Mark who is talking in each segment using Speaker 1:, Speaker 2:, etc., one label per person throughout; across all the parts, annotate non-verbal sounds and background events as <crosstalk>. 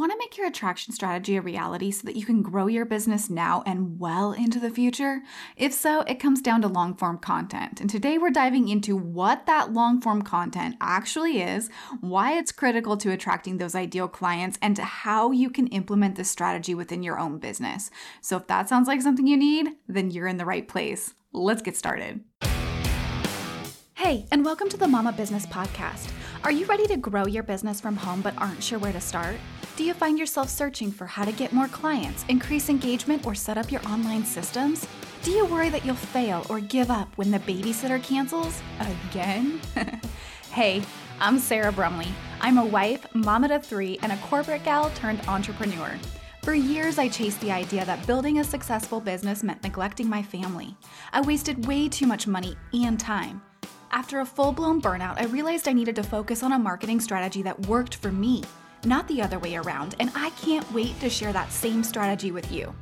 Speaker 1: Want to make your attraction strategy a reality so that you can grow your business now and well into the future? If so, it comes down to long form content. And today we're diving into what that long form content actually is, why it's critical to attracting those ideal clients, and to how you can implement this strategy within your own business. So if that sounds like something you need, then you're in the right place. Let's get started. Hey, and welcome to the Mama Business Podcast. Are you ready to grow your business from home but aren't sure where to start? Do you find yourself searching for how to get more clients, increase engagement, or set up your online systems? Do you worry that you'll fail or give up when the babysitter cancels? Again? <laughs> hey, I'm Sarah Brumley. I'm a wife, mama to three, and a corporate gal turned entrepreneur. For years, I chased the idea that building a successful business meant neglecting my family. I wasted way too much money and time. After a full blown burnout, I realized I needed to focus on a marketing strategy that worked for me not the other way around, and I can't wait to share that same strategy with you.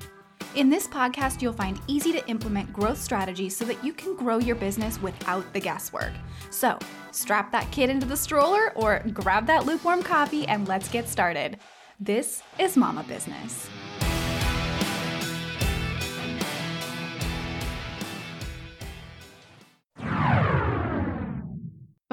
Speaker 1: In this podcast, you'll find easy to implement growth strategies so that you can grow your business without the guesswork. So, strap that kid into the stroller or grab that lukewarm coffee and let's get started. This is Mama Business.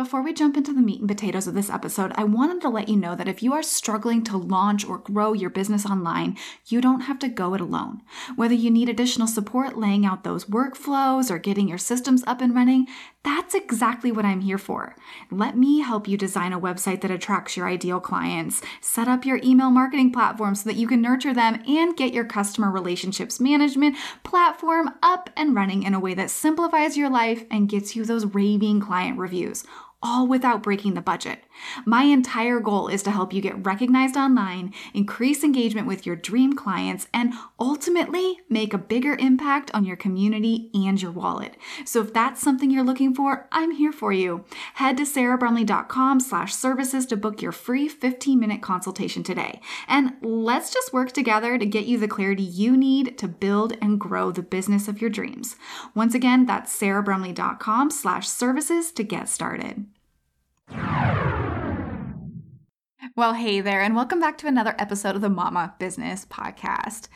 Speaker 1: Before we jump into the meat and potatoes of this episode, I wanted to let you know that if you are struggling to launch or grow your business online, you don't have to go it alone. Whether you need additional support laying out those workflows or getting your systems up and running, that's exactly what I'm here for. Let me help you design a website that attracts your ideal clients, set up your email marketing platform so that you can nurture them, and get your customer relationships management platform up and running in a way that simplifies your life and gets you those raving client reviews all without breaking the budget. My entire goal is to help you get recognized online, increase engagement with your dream clients, and ultimately make a bigger impact on your community and your wallet. So if that's something you're looking for, I'm here for you. Head to sarahbrumley.com slash services to book your free 15-minute consultation today. And let's just work together to get you the clarity you need to build and grow the business of your dreams. Once again, that's sarahbrumley.com slash services to get started. Well, hey there, and welcome back to another episode of the Mama Business Podcast.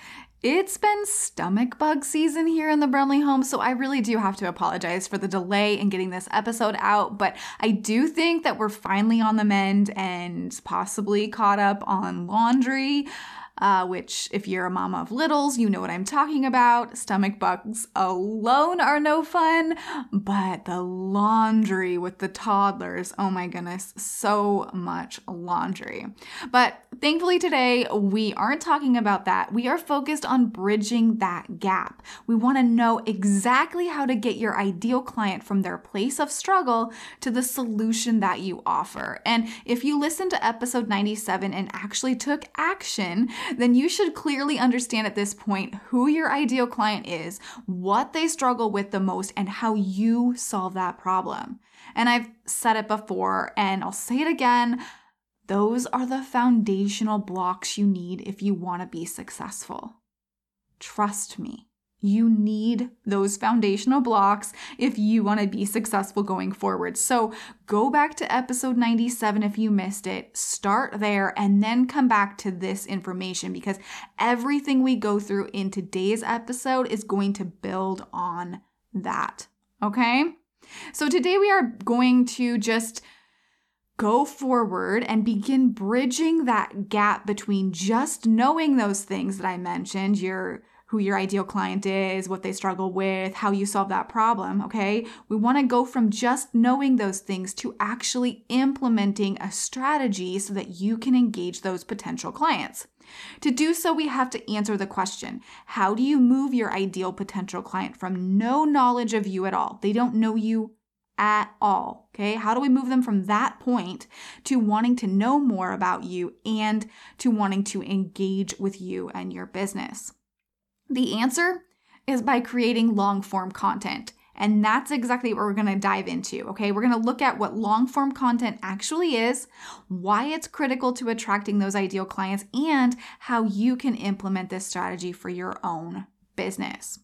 Speaker 1: It's been stomach bug season here in the Brumley home, so I really do have to apologize for the delay in getting this episode out, but I do think that we're finally on the mend and possibly caught up on laundry uh, which, if you're a mama of littles, you know what I'm talking about. Stomach bugs alone are no fun, but the laundry with the toddlers, oh my goodness, so much laundry. But thankfully, today we aren't talking about that. We are focused on bridging that gap. We want to know exactly how to get your ideal client from their place of struggle to the solution that you offer. And if you listened to episode 97 and actually took action, then you should clearly understand at this point who your ideal client is, what they struggle with the most, and how you solve that problem. And I've said it before, and I'll say it again. Those are the foundational blocks you need if you want to be successful. Trust me. You need those foundational blocks if you want to be successful going forward. So go back to episode 97 if you missed it, start there, and then come back to this information because everything we go through in today's episode is going to build on that. Okay? So today we are going to just go forward and begin bridging that gap between just knowing those things that I mentioned, your who your ideal client is, what they struggle with, how you solve that problem, okay? We want to go from just knowing those things to actually implementing a strategy so that you can engage those potential clients. To do so, we have to answer the question How do you move your ideal potential client from no knowledge of you at all? They don't know you at all. Okay. How do we move them from that point to wanting to know more about you and to wanting to engage with you and your business? The answer is by creating long form content. And that's exactly what we're going to dive into. Okay. We're going to look at what long form content actually is, why it's critical to attracting those ideal clients, and how you can implement this strategy for your own business.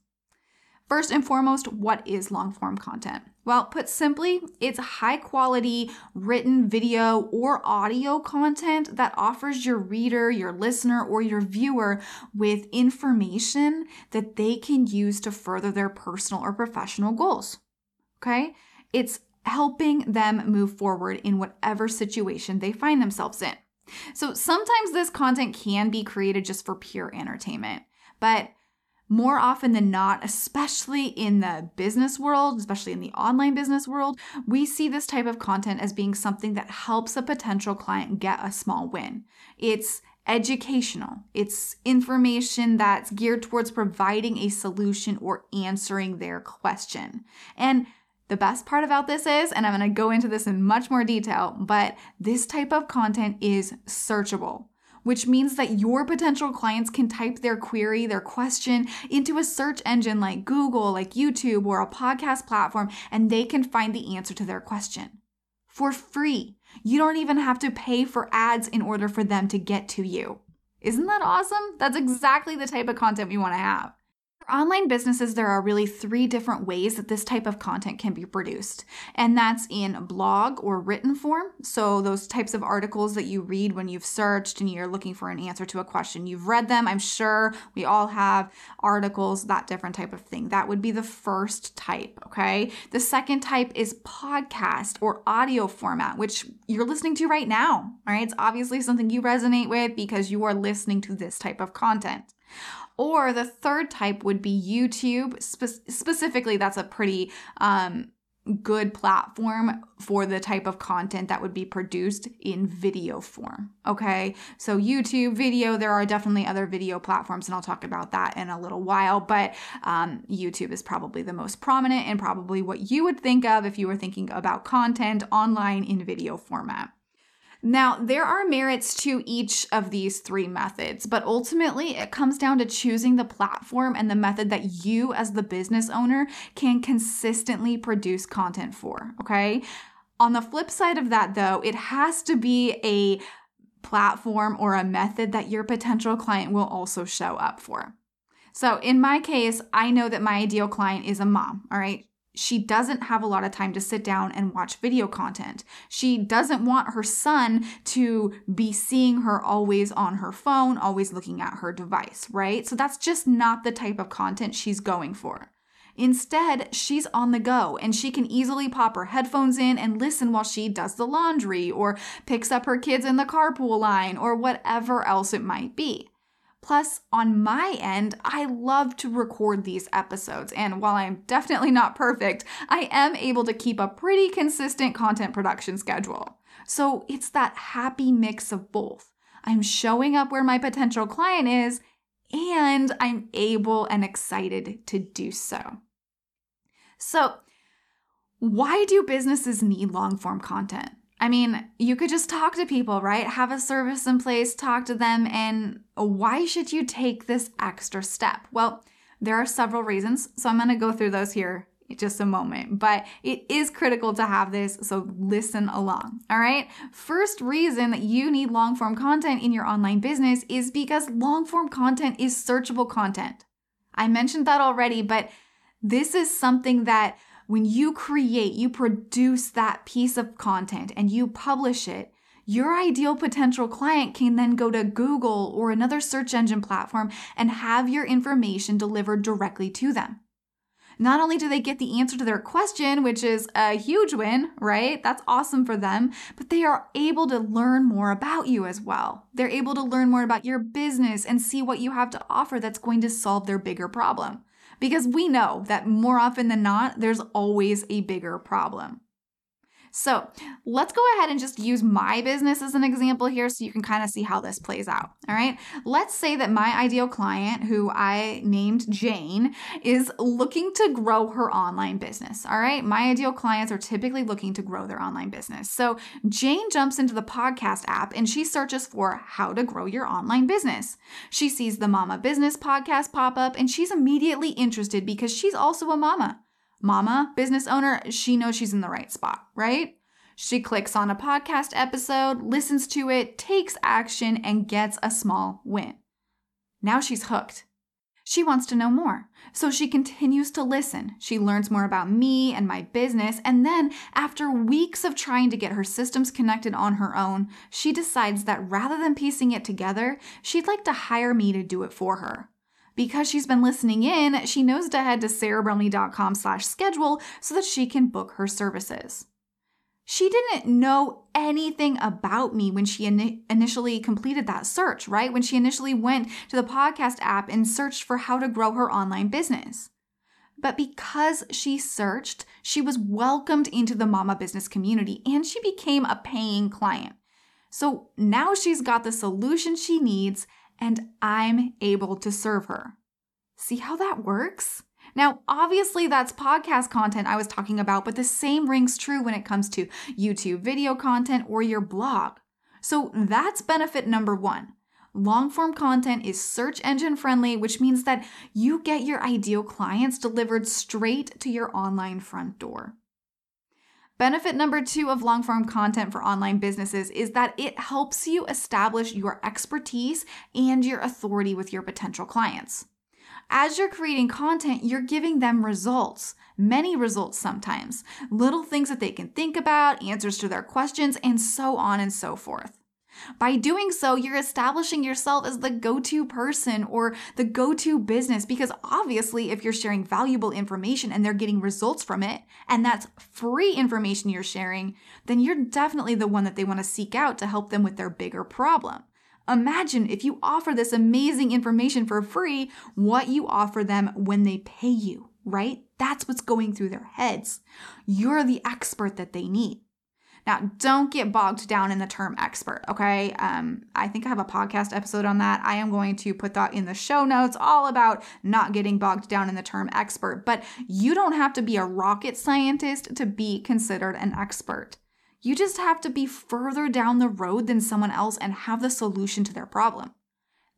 Speaker 1: First and foremost, what is long form content? Well, put simply, it's high quality written video or audio content that offers your reader, your listener, or your viewer with information that they can use to further their personal or professional goals. Okay? It's helping them move forward in whatever situation they find themselves in. So sometimes this content can be created just for pure entertainment, but more often than not, especially in the business world, especially in the online business world, we see this type of content as being something that helps a potential client get a small win. It's educational, it's information that's geared towards providing a solution or answering their question. And the best part about this is, and I'm going to go into this in much more detail, but this type of content is searchable which means that your potential clients can type their query, their question into a search engine like Google, like YouTube, or a podcast platform, and they can find the answer to their question for free. You don't even have to pay for ads in order for them to get to you. Isn't that awesome? That's exactly the type of content we want to have. For online businesses, there are really three different ways that this type of content can be produced, and that's in blog or written form. So, those types of articles that you read when you've searched and you're looking for an answer to a question. You've read them, I'm sure we all have articles, that different type of thing. That would be the first type, okay? The second type is podcast or audio format, which you're listening to right now, all right? It's obviously something you resonate with because you are listening to this type of content. Or the third type would be YouTube. Spe- specifically, that's a pretty um, good platform for the type of content that would be produced in video form. Okay, so YouTube video, there are definitely other video platforms, and I'll talk about that in a little while. But um, YouTube is probably the most prominent and probably what you would think of if you were thinking about content online in video format. Now, there are merits to each of these three methods, but ultimately it comes down to choosing the platform and the method that you, as the business owner, can consistently produce content for. Okay. On the flip side of that, though, it has to be a platform or a method that your potential client will also show up for. So, in my case, I know that my ideal client is a mom, all right? She doesn't have a lot of time to sit down and watch video content. She doesn't want her son to be seeing her always on her phone, always looking at her device, right? So that's just not the type of content she's going for. Instead, she's on the go and she can easily pop her headphones in and listen while she does the laundry or picks up her kids in the carpool line or whatever else it might be. Plus, on my end, I love to record these episodes, and while I'm definitely not perfect, I am able to keep a pretty consistent content production schedule. So it's that happy mix of both. I'm showing up where my potential client is, and I'm able and excited to do so. So, why do businesses need long form content? I mean, you could just talk to people, right? Have a service in place, talk to them, and why should you take this extra step? Well, there are several reasons, so I'm to go through those here just a moment, but it is critical to have this, so listen along. All right. First reason that you need long form content in your online business is because long form content is searchable content. I mentioned that already, but this is something that when you create, you produce that piece of content and you publish it, your ideal potential client can then go to Google or another search engine platform and have your information delivered directly to them. Not only do they get the answer to their question, which is a huge win, right? That's awesome for them, but they are able to learn more about you as well. They're able to learn more about your business and see what you have to offer that's going to solve their bigger problem because we know that more often than not, there's always a bigger problem. So let's go ahead and just use my business as an example here so you can kind of see how this plays out. All right. Let's say that my ideal client, who I named Jane, is looking to grow her online business. All right. My ideal clients are typically looking to grow their online business. So Jane jumps into the podcast app and she searches for how to grow your online business. She sees the Mama Business podcast pop up and she's immediately interested because she's also a mama mama, business owner, she knows she's in the right spot, right? She clicks on a podcast episode, listens to it, takes action, and gets a small win. Now she's hooked. She wants to know more. So she continues to listen. She learns more about me and my business. And then, after weeks of trying to get her systems connected on her own, she decides that rather than piecing it together, she'd like to hire me to do it for her. Because she's been listening in, she knows to head to sarahbrumley.com slash schedule so that she can book her services. She didn't know anything about me when she in- initially completed that search, right? When she initially went to the podcast app and searched for how to grow her online business. But because she searched, she was welcomed into the mama business community and she became a paying client. So now she's got the solution she needs and I'm able to serve her. See how that works? Now, obviously, that's podcast content I was talking about, but the same rings true when it comes to YouTube video content or your blog. So that's benefit number one. Long form content is search engine friendly, which means that you get your ideal clients delivered straight to your online front door. Benefit number two of long form content for online businesses is that it helps you establish your expertise and your authority with your potential clients. As you're creating content, you're giving them results, many results sometimes, little things that they can think about, answers to their questions, and so on and so forth. By doing so, you're establishing yourself as the go to person or the go to business because obviously, if you're sharing valuable information and they're getting results from it, and that's free information you're sharing, then you're definitely the one that they want to seek out to help them with their bigger problem. Imagine if you offer this amazing information for free, what you offer them when they pay you, right? That's what's going through their heads. You're the expert that they need. Now, don't get bogged down in the term expert, okay? Um, I think I have a podcast episode on that. I am going to put that in the show notes, all about not getting bogged down in the term expert. But you don't have to be a rocket scientist to be considered an expert. You just have to be further down the road than someone else and have the solution to their problem.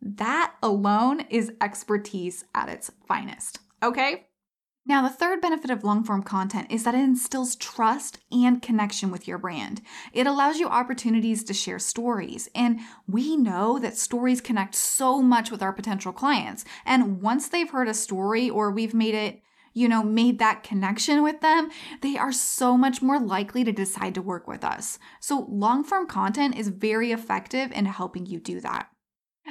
Speaker 1: That alone is expertise at its finest, okay? Now, the third benefit of long form content is that it instills trust and connection with your brand. It allows you opportunities to share stories, and we know that stories connect so much with our potential clients. And once they've heard a story or we've made it you know, made that connection with them, they are so much more likely to decide to work with us. So, long form content is very effective in helping you do that.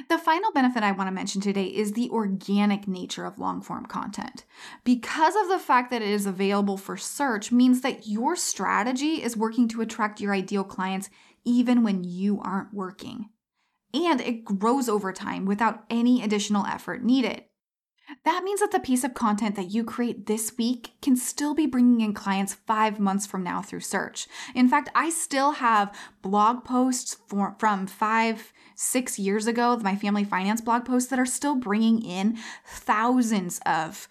Speaker 1: The final benefit I want to mention today is the organic nature of long form content. Because of the fact that it is available for search means that your strategy is working to attract your ideal clients even when you aren't working. And it grows over time without any additional effort needed. That means that the piece of content that you create this week can still be bringing in clients five months from now through search. In fact, I still have blog posts for, from five, six years ago, my family finance blog posts that are still bringing in thousands of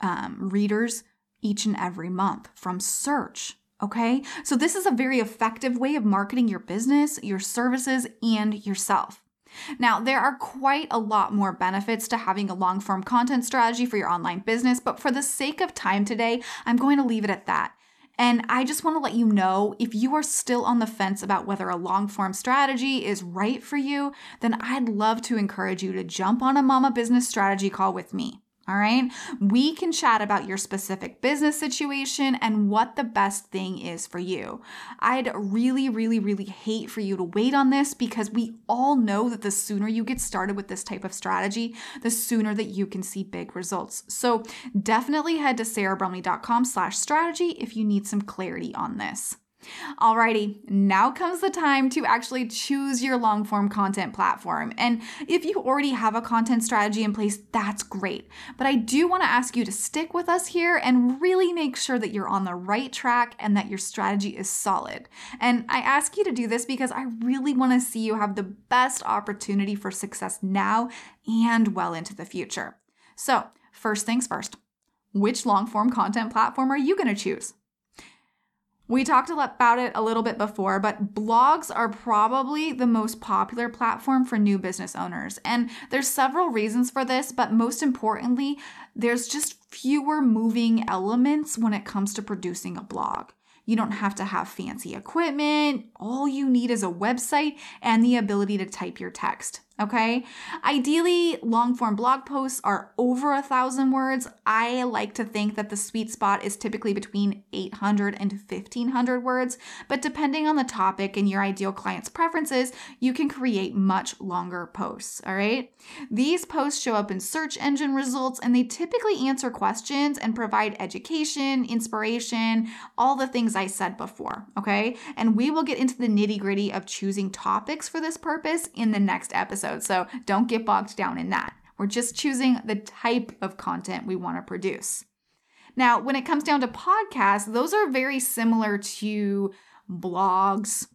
Speaker 1: um, readers each and every month from search. Okay, so this is a very effective way of marketing your business, your services, and yourself. Now, there are quite a lot more benefits to having a long form content strategy for your online business, but for the sake of time today, I'm going to leave it at that. And I just want to let you know if you are still on the fence about whether a long form strategy is right for you, then I'd love to encourage you to jump on a mama business strategy call with me. All right. We can chat about your specific business situation and what the best thing is for you. I'd really, really, really hate for you to wait on this because we all know that the sooner you get started with this type of strategy, the sooner that you can see big results. So definitely head to sarahbrumley.com slash strategy if you need some clarity on this. Alrighty, now comes the time to actually choose your long form content platform. And if you already have a content strategy in place, that's great. But I do want to ask you to stick with us here and really make sure that you're on the right track and that your strategy is solid. And I ask you to do this because I really want to see you have the best opportunity for success now and well into the future. So, first things first, which long form content platform are you going to choose? We talked about it a little bit before, but blogs are probably the most popular platform for new business owners. And there's several reasons for this, but most importantly, there's just fewer moving elements when it comes to producing a blog. You don't have to have fancy equipment. All you need is a website and the ability to type your text. Okay. Ideally, long form blog posts are over a thousand words. I like to think that the sweet spot is typically between 800 and 1500 words, but depending on the topic and your ideal client's preferences, you can create much longer posts. All right. These posts show up in search engine results and they typically answer questions and provide education, inspiration, all the things I said before. Okay. And we will get into the nitty gritty of choosing topics for this purpose in the next episode episode. So don't get bogged down in that. We're just choosing the type of content we want to produce. Now, when it comes down to podcasts, those are very similar to blogs.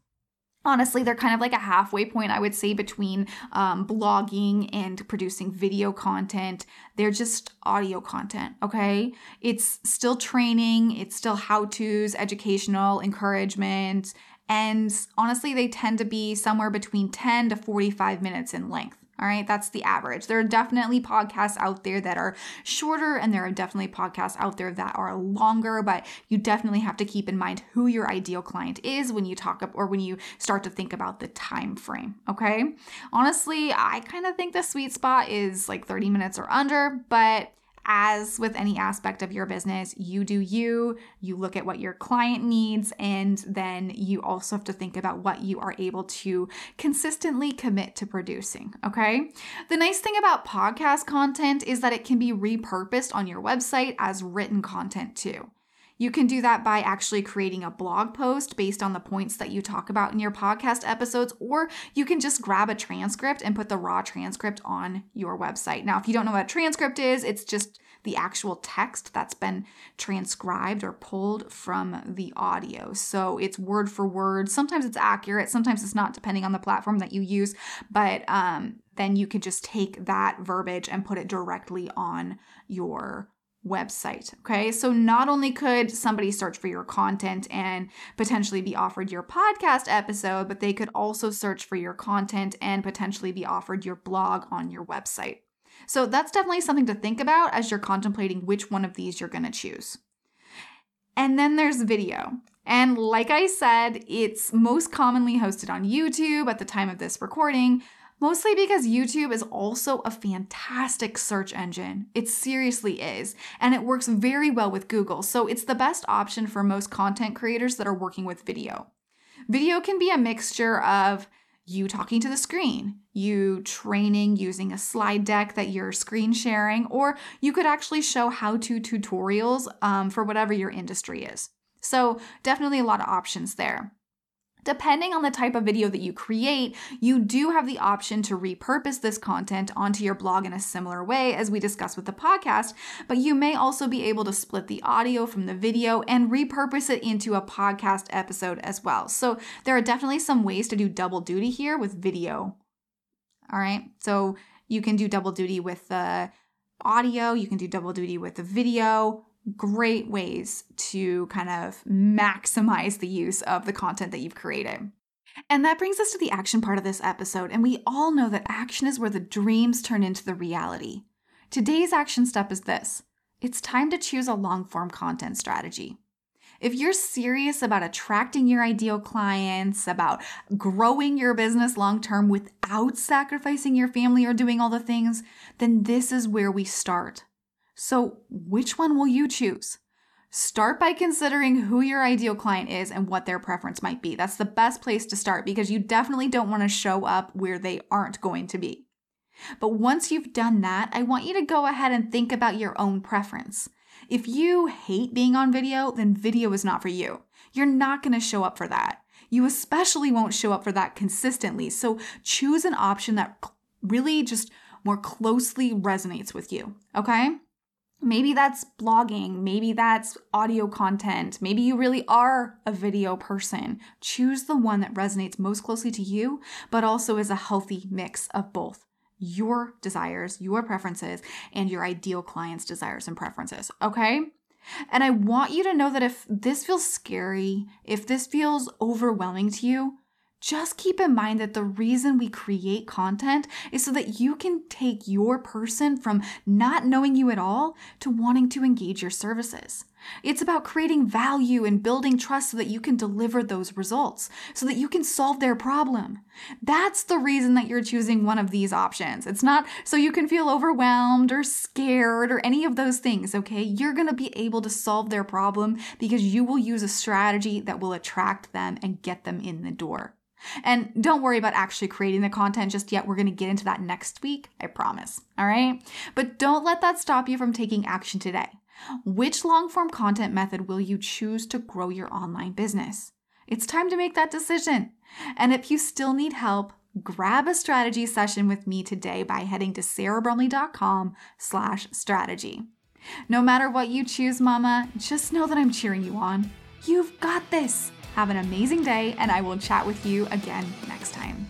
Speaker 1: Honestly, they're kind of like a halfway point, I would say, between um, blogging and producing video content. They're just audio content, okay? It's still training, it's still how to's, educational, encouragement, and honestly, they tend to be somewhere between 10 to 45 minutes in length. All right, that's the average. There are definitely podcasts out there that are shorter, and there are definitely podcasts out there that are longer, but you definitely have to keep in mind who your ideal client is when you talk up or when you start to think about the time frame. Okay. Honestly, I kind of think the sweet spot is like 30 minutes or under, but as with any aspect of your business, you do you, you look at what your client needs, and then you also have to think about what you are able to consistently commit to producing. Okay. The nice thing about podcast content is that it can be repurposed on your website as written content too. You can do that by actually creating a blog post based on the points that you talk about in your podcast episodes, or you can just grab a transcript and put the raw transcript on your website. Now, if you don't know what a transcript is, it's just the actual text that's been transcribed or pulled from the audio. So it's word for word. Sometimes it's accurate, sometimes it's not, depending on the platform that you use. But um, then you can just take that verbiage and put it directly on your website. Okay. So not only could somebody search for your content and potentially be offered your podcast episode, but they could also search for your content and potentially be offered your blog on your website. So that's definitely something to think about as you're contemplating which one of these you're going to choose. And then there's video. And like I said, it's most commonly hosted on YouTube at the time of this recording, mostly because YouTube is also a fantastic search engine. It seriously is, and it works very well with Google, so it's the best option for most content creators that are working with video. Video can be a mixture of you talking to the screen, you training using a slide deck that you're screen sharing, or you could actually show how to tutorials um, for whatever your industry is. So, definitely a lot of options there. Depending on the type of video that you create, you do have the option to repurpose this content onto your blog in a similar way as we discussed with the podcast, but you may also be able to split the audio from the video and repurpose it into a podcast episode as well. So there are definitely some ways to do double duty here with video. All right, so you can do double duty with the audio, you can do double duty with the video, great ways to kind of maximize the use of the content that you've created. And that brings us to the action part of this episode. And we all know that action is where the dreams turn into the reality. Today's action step is this it's time to choose a long form content strategy. If you're serious about attracting your ideal clients, about growing your business long term without sacrificing your family or doing all the things, then this is where we start. So, which one will you choose? Start by considering who your ideal client is and what their preference might be. That's the best place to start because you definitely don't want to show up where they aren't going to be. But once you've done that, I want you to go ahead and think about your own preference. If you hate being on video, then video is not for you. You're not going to show up for that. You especially won't show up for that consistently. So choose an option that really just more closely resonates with you, okay? Maybe that's blogging, maybe that's audio content, maybe you really are a video person. Choose the one that resonates most closely to you, but also is a healthy mix of both your desires, your preferences, and your ideal client's desires and preferences, okay? And I want you to know that if this feels scary, if this feels overwhelming to you, just keep in mind that the reason we create content is so that you can take your person from not knowing you at all to wanting to engage your services. It's about creating value and building trust so that you can deliver those results, so that you can solve their problem. That's the reason that you're choosing one of these options. It's not so you can feel overwhelmed or scared or any of those things, okay? You're gonna be able to solve their problem because you will use a strategy that will attract them and get them in the door. And don't worry about actually creating the content just yet. We're going to get into that next week, I promise. All right? But don't let that stop you from taking action today. Which long form content method will you choose to grow your online business? It's time to make that decision. And if you still need help, grab a strategy session with me today by heading to sarahbrumley.com slash strategy. No matter what you choose, mama, just know that I'm cheering you on. You've got this. Have an amazing day, and I will chat with you again next time.